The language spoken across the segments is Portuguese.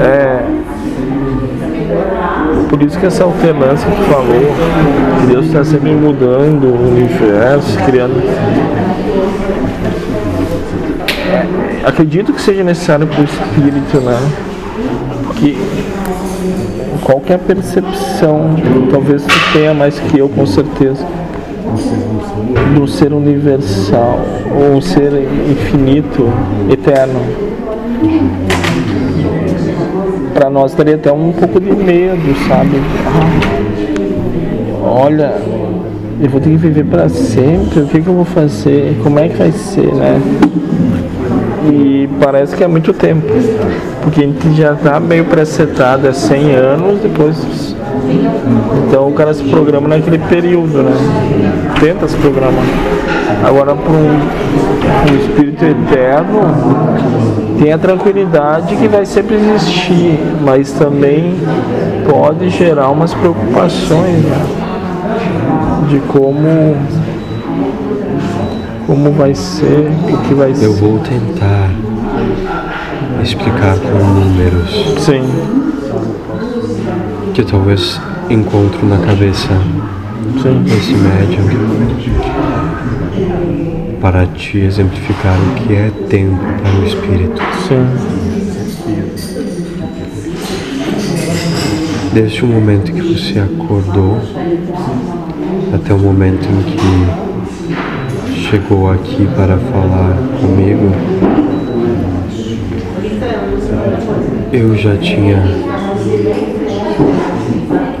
É, por isso que essa alternância que tu falou, que Deus está sempre mudando o universo, criando. É, acredito que seja necessário para o espírito, né? Que qualquer percepção, talvez tu tenha mais que eu com certeza, do ser universal, ou ser infinito, eterno para nós daria até um pouco de medo, sabe? Olha, eu vou ter que viver para sempre, o que, que eu vou fazer? Como é que vai ser, né? E parece que é muito tempo, porque a gente já está meio presetado, é 100 anos, depois. Então o cara se programa naquele período, né? Tenta se programar. Agora, para um, um espírito eterno, tem a tranquilidade que vai sempre existir, mas também pode gerar umas preocupações né? de como como vai ser, o que vai ser. Eu vou tentar explicar com números. Sim. Que talvez encontro na cabeça Sim. desse médium para te exemplificar o que é tempo para o espírito. Sim. Desde o momento que você acordou até o momento em que chegou aqui para falar comigo, eu já tinha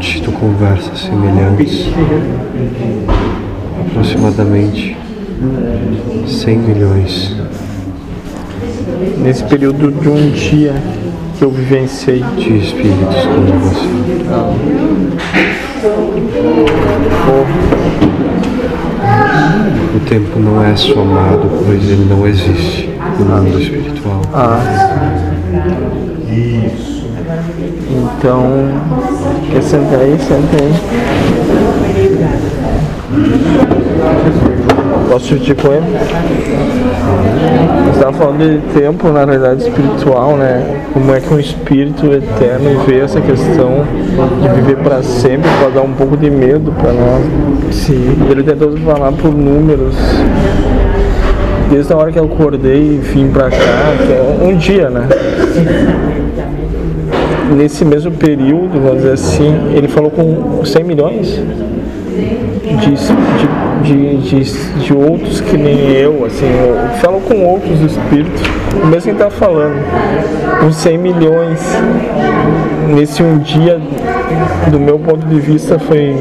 tido conversas semelhantes, aproximadamente 100 milhões. Nesse período de um dia que eu vivenciei. de espíritos como você. O tempo não é somado, pois ele não existe no mundo espiritual. Ah. Então, quer sentar aí? Senta aí. Dividir com ele? Você estava falando de tempo, na realidade, espiritual, né? Como é que um espírito eterno vê essa questão de viver para sempre, pode dar um pouco de medo para nós. Sim. Ele tentou falar por números. Desde a hora que eu acordei e vim para cá, é um dia, né? Nesse mesmo período, vamos dizer assim, ele falou com 100 milhões de, de, de, de, outros que nem eu, assim, eu falo com outros espíritos, o mesmo que está falando, com 100 milhões nesse um dia, do meu ponto de vista, foi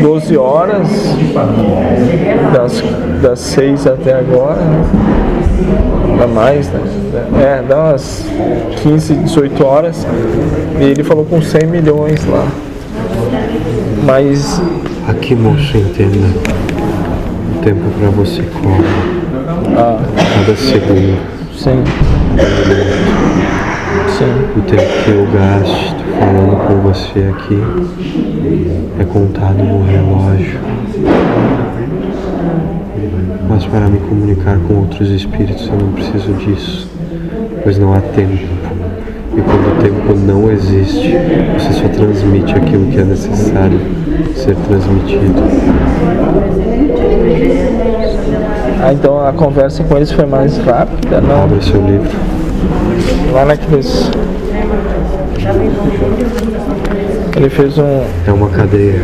12 horas, das, das 6 até agora, dá mais, né? É, dá umas 15, 18 horas, e ele falou com 100 milhões lá. Mas Aqui, moço, entenda. O tempo para você corre. Ah, Cada segundo. sim. Sim. O tempo que eu gasto falando com você aqui é contado no relógio. Mas para me comunicar com outros espíritos eu não preciso disso, pois não há tempo. E quando o tempo não existe, você só transmite aquilo que é necessário ser transmitido. Ah, então a conversa com eles foi mais rápida, não? Abra seu livro. Lá naqueles. Ele fez um. É uma cadeia.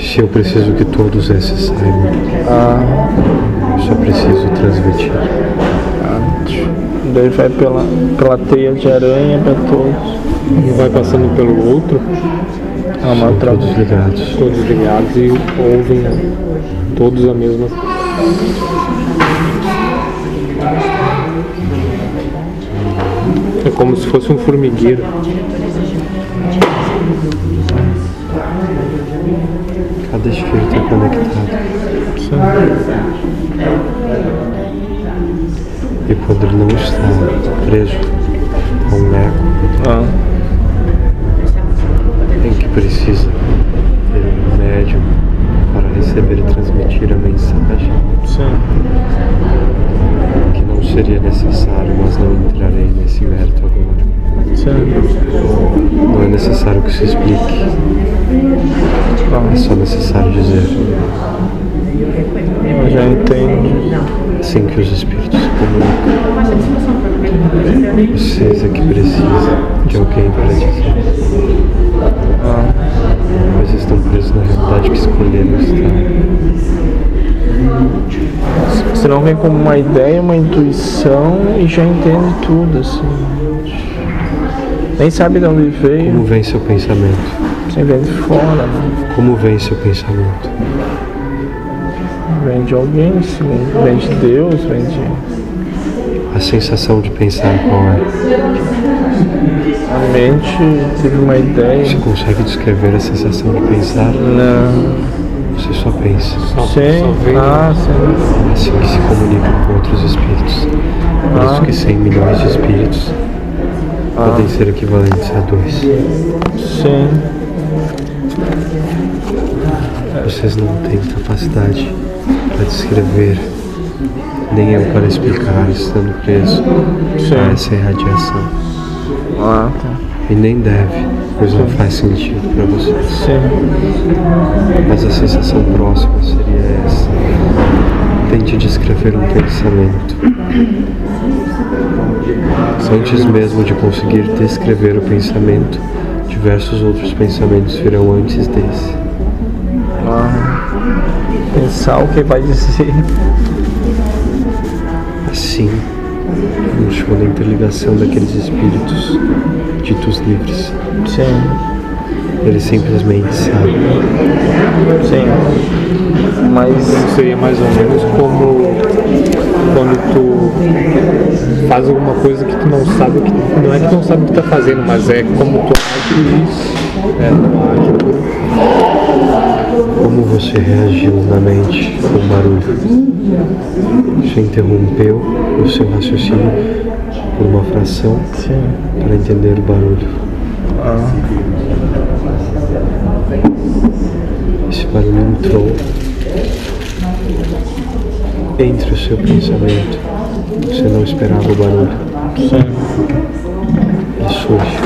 Se eu preciso que todos esses saibam, Ah, eu só preciso transmitir. Ah, daí vai pela, pela teia de aranha para todos. Um vai passando pelo outro, É uma todos ligados. todos ligados e ouvem todos a mesma. É como se fosse um formigueiro. Cada espírito é conectado. E Pedro não está preso a um eco ah. em que precisa ter um médium para receber e transmitir a mensagem. Sim. Que não seria necessário, mas não entrarei nesse mérito agora. Sim. Não é necessário que se explique. Ah. É só necessário dizer. Eu já entendo. Assim que os espíritos precisam de alguém para dizer. Mas estão presos na realidade que escolheram estar. Você não vem como uma ideia, uma intuição e já entende tudo, assim. Nem sabe de onde veio, Como vem seu pensamento? você vem de fora, né? Como vem seu pensamento? Vem de alguém, assim, vem de Deus, vem de. A sensação de pensar qual é? A mente teve uma ideia. Você consegue descrever a sensação de pensar? Não. Você só pensa. Só, Sim. só vem Ah, sim. É assim que se comunicam com outros espíritos. Por isso Ah. que 100 milhões de espíritos podem ser equivalentes a dois. Sim. Vocês não têm capacidade para descrever, nem eu para explicar estando preso a essa irradiação. Ah, tá. E nem deve, pois não faz sentido para vocês. Sim. Mas a sensação próxima seria essa. Tente descrever um pensamento. Antes mesmo de conseguir descrever o pensamento, diversos outros pensamentos virão antes desse. Ah. Pensar o que vai dizer. Assim, funciona a interligação daqueles espíritos ditos livres. Sim. Eles simplesmente sabem. Sim. Mas. seria mais ou menos como quando tu faz alguma coisa que tu não sabe o que não é que tu não sabe o que tá fazendo, mas é como tu age é, tu age Como você reagiu na mente com o barulho? Você interrompeu o seu raciocínio por uma fração Sim. para entender o barulho. Ah. Esse barulho entrou entre o seu pensamento. Você não esperava o barulho. Sim. Surge.